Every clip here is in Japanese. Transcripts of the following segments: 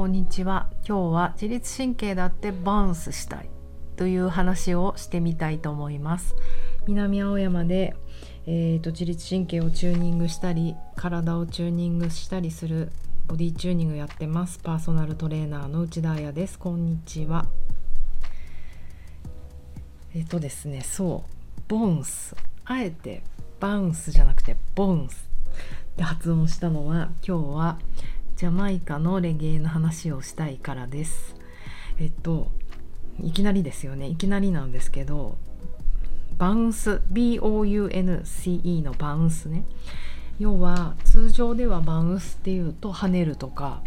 こんにちは。今日は自律神経だってバウンスしたいという話をしてみたいと思います。南青山で、えーと、自律神経をチューニングしたり体をチューニングしたりするボディチューニングやってます。パーソナルトレーナーの内田彩です。こんにちは。えっ、ー、とですねそう。ボンス。あえてバウンスじゃなくてボンス。って発音したのは今日はジャマイカのレゲエの話をしたいからです。えっといきなりですよねいきなりなんですけどバウンス BOUNCE のバウンスね要は通常ではバウンスっていうと跳ねるとか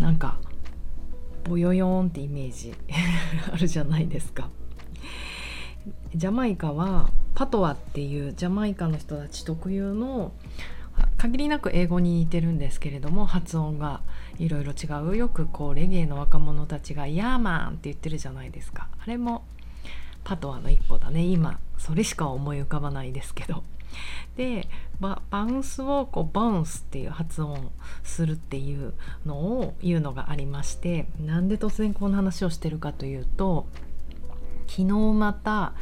なんかボヨヨーンってイメージ あるじゃないですか。ジャマイカはパトワっていうジャマイカの人たち特有の限りなく英語に似てるんですけれども発音がいろいろ違うよくこうレゲエの若者たちが「ヤーマン」って言ってるじゃないですか。あれもパトワの一個だね。今それしか思い浮かばないですけど。でバウンスをこうバウンスっていう発音するっていうのを言うのがありましてなんで突然この話をしてるかというと昨日また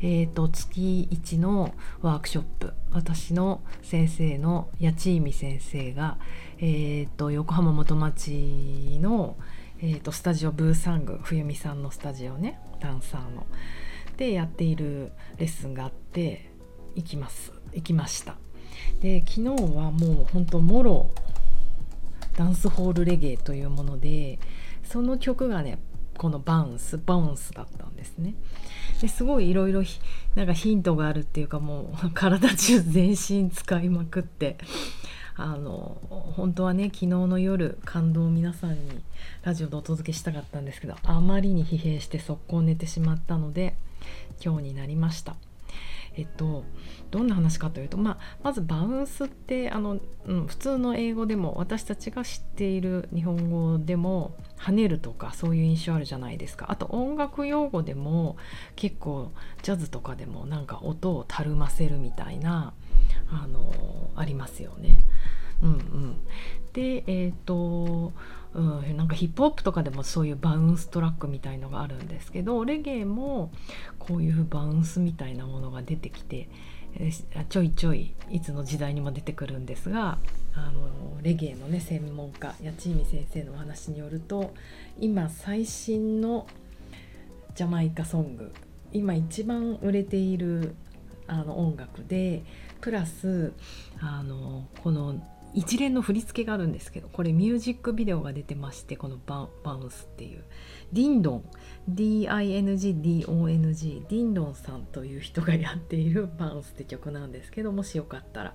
えーと、月1のワークショップ私の先生の八千美先生が、えーと、横浜元町の、えーと、スタジオブーサング冬美さんのスタジオねダンサーの。でやっているレッスンがあって行きます。行きました。で昨日はもうほんともろダンスホールレゲエというものでその曲がねこのバウンスバウンスだったんですねですごいいろいろなんかヒントがあるっていうかもう 体中全身使いまくってあの本当はね昨日の夜感動を皆さんにラジオでお届けしたかったんですけどあまりに疲弊して速攻寝てしまったので今日になりました。えっと、どんな話かというと、まあ、まずバウンスってあの、うん、普通の英語でも私たちが知っている日本語でも跳ねるとかそういう印象あるじゃないですかあと音楽用語でも結構ジャズとかでもなんか音をたるませるみたいなあのありますよね。うんうん、でえっ、とうん、なんかヒップホップとかでもそういうバウンストラックみたいのがあるんですけどレゲエもこういうバウンスみたいなものが出てきて、えちょいちょいいつの時代にも出てくるんですがあのレゲエのね専門家八千美先生のお話によると今最新のジャマイカソング今一番売れているあの音楽でプラスあのこの一連の振り付けがあるんですけどこれミュージックビデオが出てましてこのババウンスっていう。ディンドン DINGDONG ディンドンさんという人がやっているバウンスって曲なんですけどもしよかったら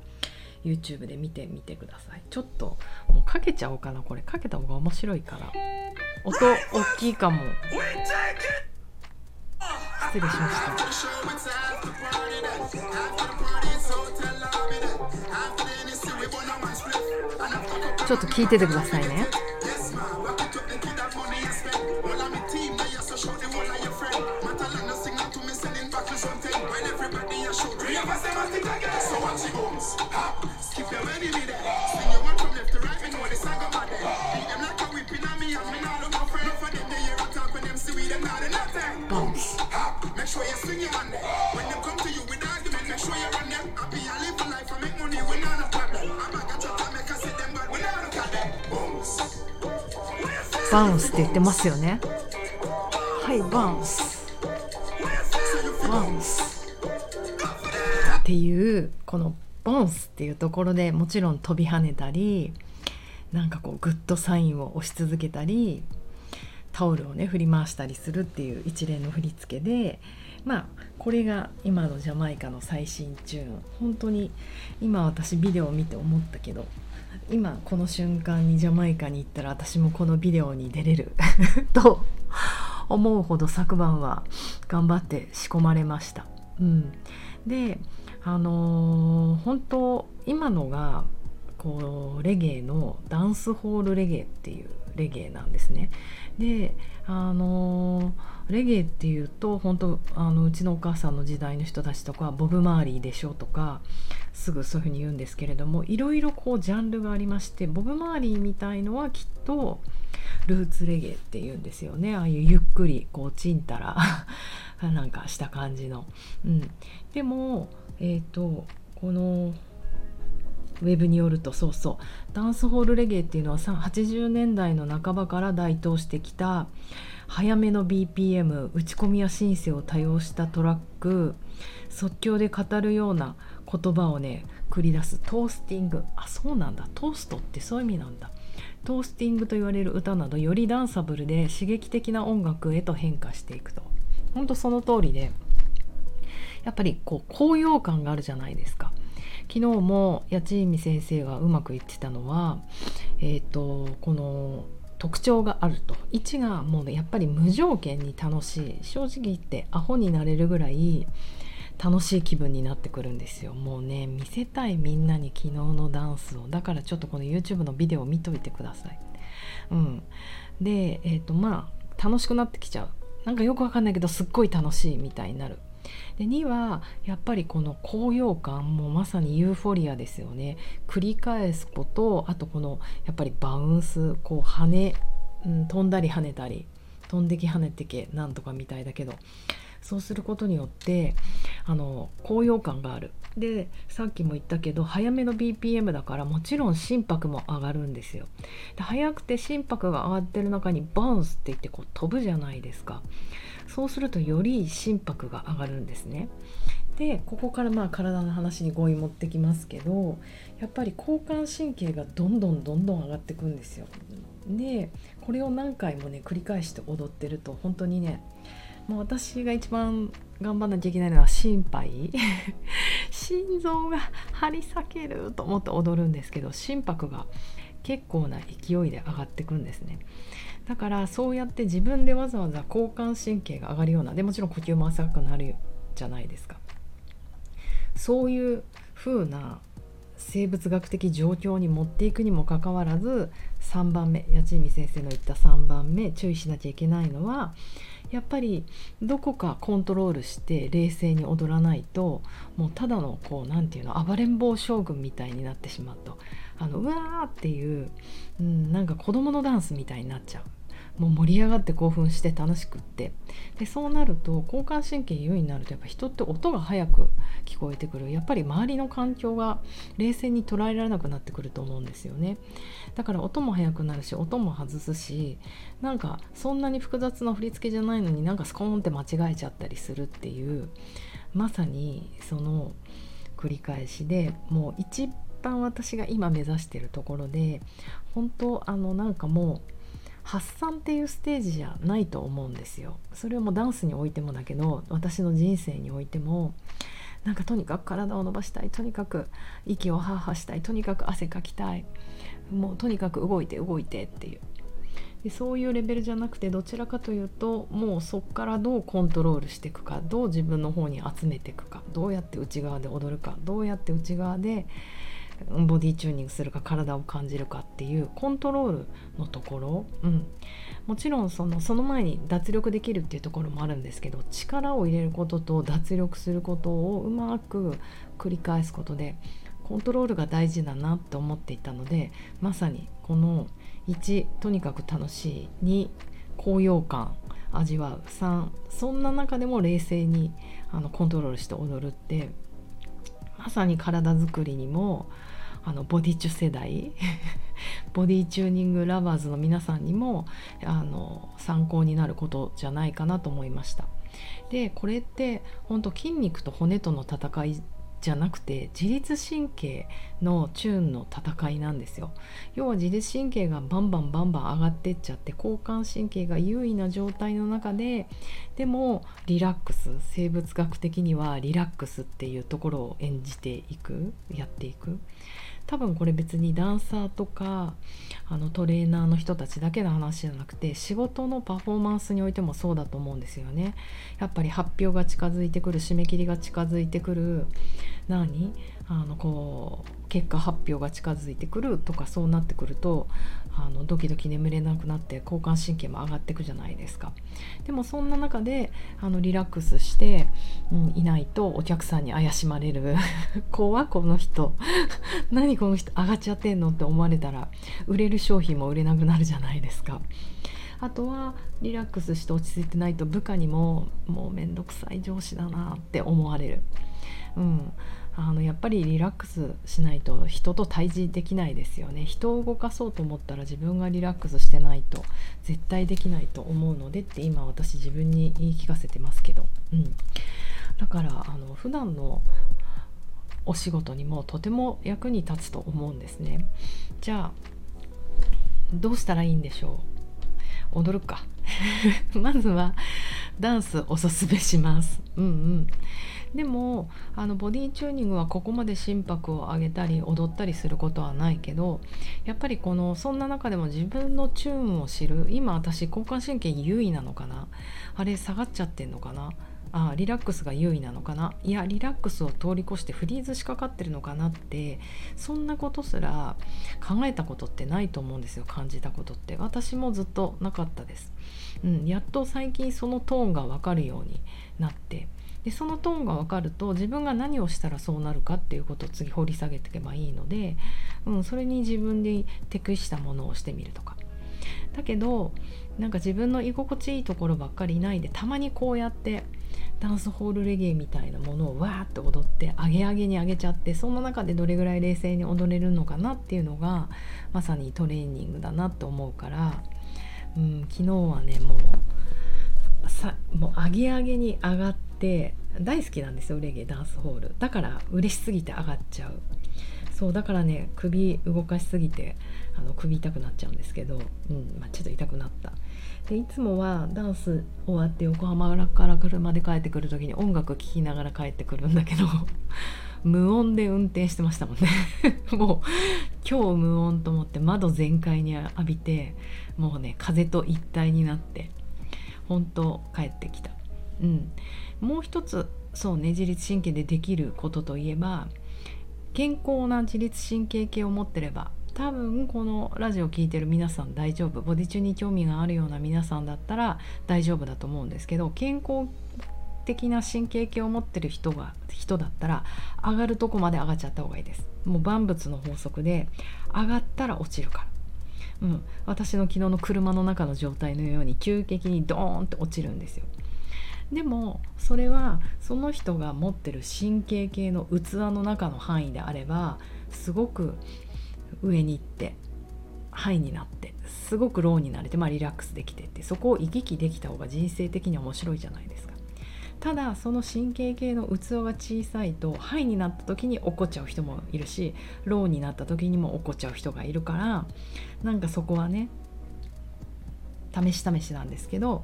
YouTube で見てみてください。ちょっともうかけちゃおうかなこれ。かけた方が面白いから。音大きいかも。失礼しました。ちょっと聞いててくださいね。bounce って言ってますよね。はい bounce。bounce。っていうこの bounce っていうところでもちろん飛び跳ねたりなんかこうグッドサインを押し続けたりタオルをね振り回したりするっていう一連の振り付けでまあこれが今のジャマイカの最新チューン。本当に今私ビデオを見て思ったけど今この瞬間にジャマイカに行ったら私もこのビデオに出れる と思うほど昨晩は頑張って仕込まれました。うん、であのー、本当今のがこうレゲエのダンスホールレゲエっていうレゲエなんですね。であのーレゲエっていうと本当あのうちのお母さんの時代の人たちとかボブ・マーリーでしょとかすぐそういうふうに言うんですけれどもいろいろこうジャンルがありましてボブ・マーリーみたいのはきっとルーツレゲエっていうんですよね。ああいうゆっくりこうちんたら なんかした感じの。うん、でもえっ、ー、とこのウェブによるとそうそう。ダンスホールレゲエっていうのは80年代の半ばから台頭してきた早めの BPM 打ち込みやシンセを多用したトラック即興で語るような言葉をね繰り出す。トースティング。あそうなんだ。トーストってそういう意味なんだ。トースティングと言われる歌などよりダンサブルで刺激的な音楽へと変化していくと。ほんとその通りでやっぱりこう高揚感があるじゃないですか。昨日も八千美先生がうまく言ってたのはえっ、ー、とこの特徴があると。1がもう、ね、やっぱり無条件に楽しい。正直言ってアホになれるぐらい楽しい気分になってくるんですよ。もうね見せたいみんなに昨日のダンスを。だからちょっとこの YouTube のビデオを見といてください。うん。でえっ、ー、とまあ楽しくなってきちゃう。なんかよくわかんないけどすっごい楽しいみたいになる。で2はやっぱりこの高揚感もまさにユーフォリアですよね。繰り返すことあとこのやっぱりバウンスこう跳ね、うん、飛んだり跳ねたり飛んでき跳ねてけなんとかみたいだけど。そうすることによってあの高揚感がある。でさっきも言ったけど早めの BPM だからもちろん心拍も上がるんですよ。で速くて心拍が上がってる中にバウンスって言ってこう飛ぶじゃないですか。そうするとより心拍が上がるんですね。でここからまあ体の話に合意持ってきますけどやっぱり交感神経がどんどんどんどん上がってくんですよ。でこれを何回もね繰り返して踊ってると本当にねもう私が一番頑張んなきゃいけないのは心肺 心臓が張り裂けると思って踊るんですけど心拍が結構な勢いで上がってくんですね。だからそうやって自分でわざわざ交感神経が上がるようなでもちろん呼吸も浅くなるじゃないですか。そういう風な生物学的状況に持っていくにもかかわらず3番目八千美先生の言った3番目注意しなきゃいけないのはやっぱりどこかコントロールして冷静に踊らないともうただのこう何て言うの暴れん坊将軍みたいになってしまうとあのうわーっていう、うん、なんか子供のダンスみたいになっちゃう。もう盛り上がって興奮して楽しくって。でそうなると交感神経優位になるとやっぱ人って音が速く聞こえてくる。やっぱり周りの環境が冷静に捉えられなくなってくると思うんですよね。だから音も速くなるし音も外すしなんかそんなに複雑な振り付けじゃないのになんかスコーンって間違えちゃったりするっていうまさにその繰り返しでもう一番私が今目指してるところで本当あのなんかもう発散っていうステージじゃないと思うんですよ。それはもうダンスにおいてもだけど私の人生においてもなんかとにかく体を伸ばしたいとにかく息をハーハーしたいとにかく汗かきたいもうとにかく動いて動いてっていう。でそういうレベルじゃなくてどちらかというともうそこからどうコントロールしていくかどう自分の方に集めていくかどうやって内側で踊るかどうやって内側でボディチューニングするか体を感じるかっていうコントロールのところ、うん、もちろんそのその前に脱力できるっていうところもあるんですけど力を入れることと脱力することをうまく繰り返すことでコントロールが大事だなって思っていたのでまさにこの1とにかく楽しい2高揚感味わう3そんな中でも冷静にあのコントロールして踊るってまさに体づくりにもあのボディチュ世代 ボディチューニングラバーズの皆さんにもあの参考になることじゃないかなと思いました。でこれって本当筋肉と骨との戦いじゃなくて自律神経のチューンの戦いなんですよ。要は自律神経がバンバンバンバン上がってっちゃって交感神経が優位な状態の中ででもリラックス生物学的にはリラックスっていうところを演じていくやっていく。多分これ別にダンサーとかあのトレーナーの人たちだけの話じゃなくて仕事のパフォーマンスにおいてもそうだと思うんですよね。やっぱり発表が近づいてくる締め切りが近づいてくる何？あのこう結果発表が近づいてくるとかそうなってくるとあのドキドキ眠れなくなって交感神経も上がってくじゃないですかでもそんな中であのリラックスして、うん、いないとお客さんに怪しまれる 怖この人 何この人上がっちゃってんのって思われたら売れる商品も売れなくなるじゃないですか。あとはリラックスして落ち着いてないと部下にももうめんどくさい上司だなって思われる。うん、あのやっぱりリラックスしないと人と対峙できないですよね。人を動かそうと思ったら自分がリラックスしてないと絶対できないと思うのでって今私自分に言い聞かせてますけど、うん、だからあの普段のお仕事にもとても役に立つと思うんですね。じゃあどうしたらいいんでしょう？踊るか。まずはダンスおすすめします。うんうん。でもあのボディチューニングはここまで心拍を上げたり踊ったりすることはないけどやっぱりこのそんな中でも自分のチューンを知る今私交感神経優位なのかな？あれ下がっちゃってんのかな？あリラックスが優位なのかな？いやリラックスを通り越してフリーズしかかってるのかなってそんなことすら考えたことってないと思うんですよ感じたことって。私もずっとなかったです、うん、やっと最近そのトーンが分かるようになってでそのトーンが分かると自分が何をしたらそうなるかっていうことを次掘り下げていけばいいので、うん、それに自分で適したものをしてみるとか。だけどなんか自分の居心地いいところばっかりいないでたまにこうやってダンスホールレゲエみたいなものをわーって踊って上げ上げに上げちゃってそんな中でどれぐらい冷静に踊れるのかなっていうのがまさにトレーニングだなって思うから、うん、昨日はねもうさもう上げ上げに上がってて大好きなんですよレゲエダンスホール。だから嬉しすぎて上がっちゃう。そうだからね首動かしすぎてあの首痛くなっちゃうんですけど、うんまあ、ちょっと痛くなった。でいつもはダンス終わって横浜から車で帰ってくる時に音楽聴きながら帰ってくるんだけど 無音で運転してましたもんね。もう今日無音と思って窓全開に浴びてもうね風と一体になって本当帰ってきた。うん。もう一つそうね自律神経でできることといえば健康な自律神経系を持ってれば多分このラジオ聴いてる皆さん大丈夫。ボディ中に興味があるような皆さんだったら大丈夫だと思うんですけど健康的な神経系を持ってる人が人だったら上がるとこまで上がっちゃった方がいいです。もう万物の法則で上がったら落ちるから。うん、私の昨日の車の中の状態のように急激にドーンって落ちるんですよ。でもそれはその人が持ってる神経系の器の中の範囲であればすごく上に行ってハイになってすごくローになれて、まあ、リラックスできてってそこを行き来できた方が人生的に面白いじゃないですか。ただその神経系の器が小さいとハイになった時に怒っちゃう人もいるしローになった時にも怒っちゃう人がいるからなんかそこはね試し試しなんですけど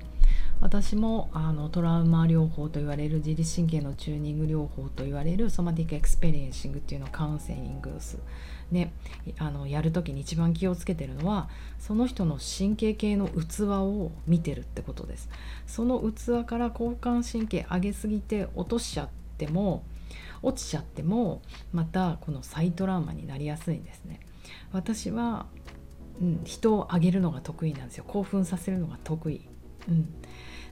私もあのトラウマ療法と言われる自律神経のチューニング療法と言われる Somatic Experiencing っていうのをカウンセリングスね、あのやる時に一番気をつけてるのはその人の神経系の器を見てるってことです。その器から交感神経上げすぎて落としちゃっても落ちちゃってもまたこの再トラウマになりやすいんですね。私は、うん、人を上げるのが得意なんですよ。興奮させるのが得意、うん、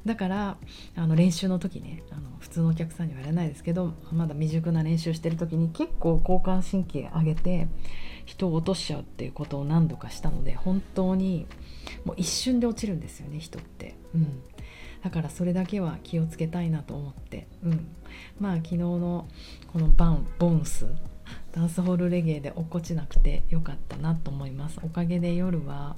だからあの練習の時ねあの普通のお客さんにはやらないですけどまだ未熟な練習してる時に結構交感神経上げて人を落としちゃうっていうことを何度かしたので本当にもう一瞬で落ちるんですよね人って。うん。だからそれだけは気をつけたいなと思って、うん、まあ昨日のこのバンボンスダンスホールレゲエで落っこちなくてよかったなと思います。おかげで夜は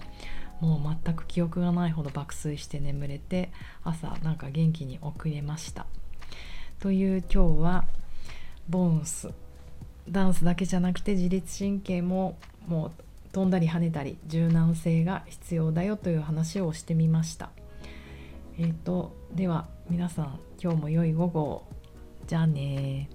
もう全く記憶がないほど爆睡して眠れて朝なんか元気に起きれました。という今日はボンス。ダンスだけじゃなくて自律神経ももう飛んだり跳ねたり柔軟性が必要だよという話をしてみました。えっ、ー、とでは皆さん今日も良い午後じゃあね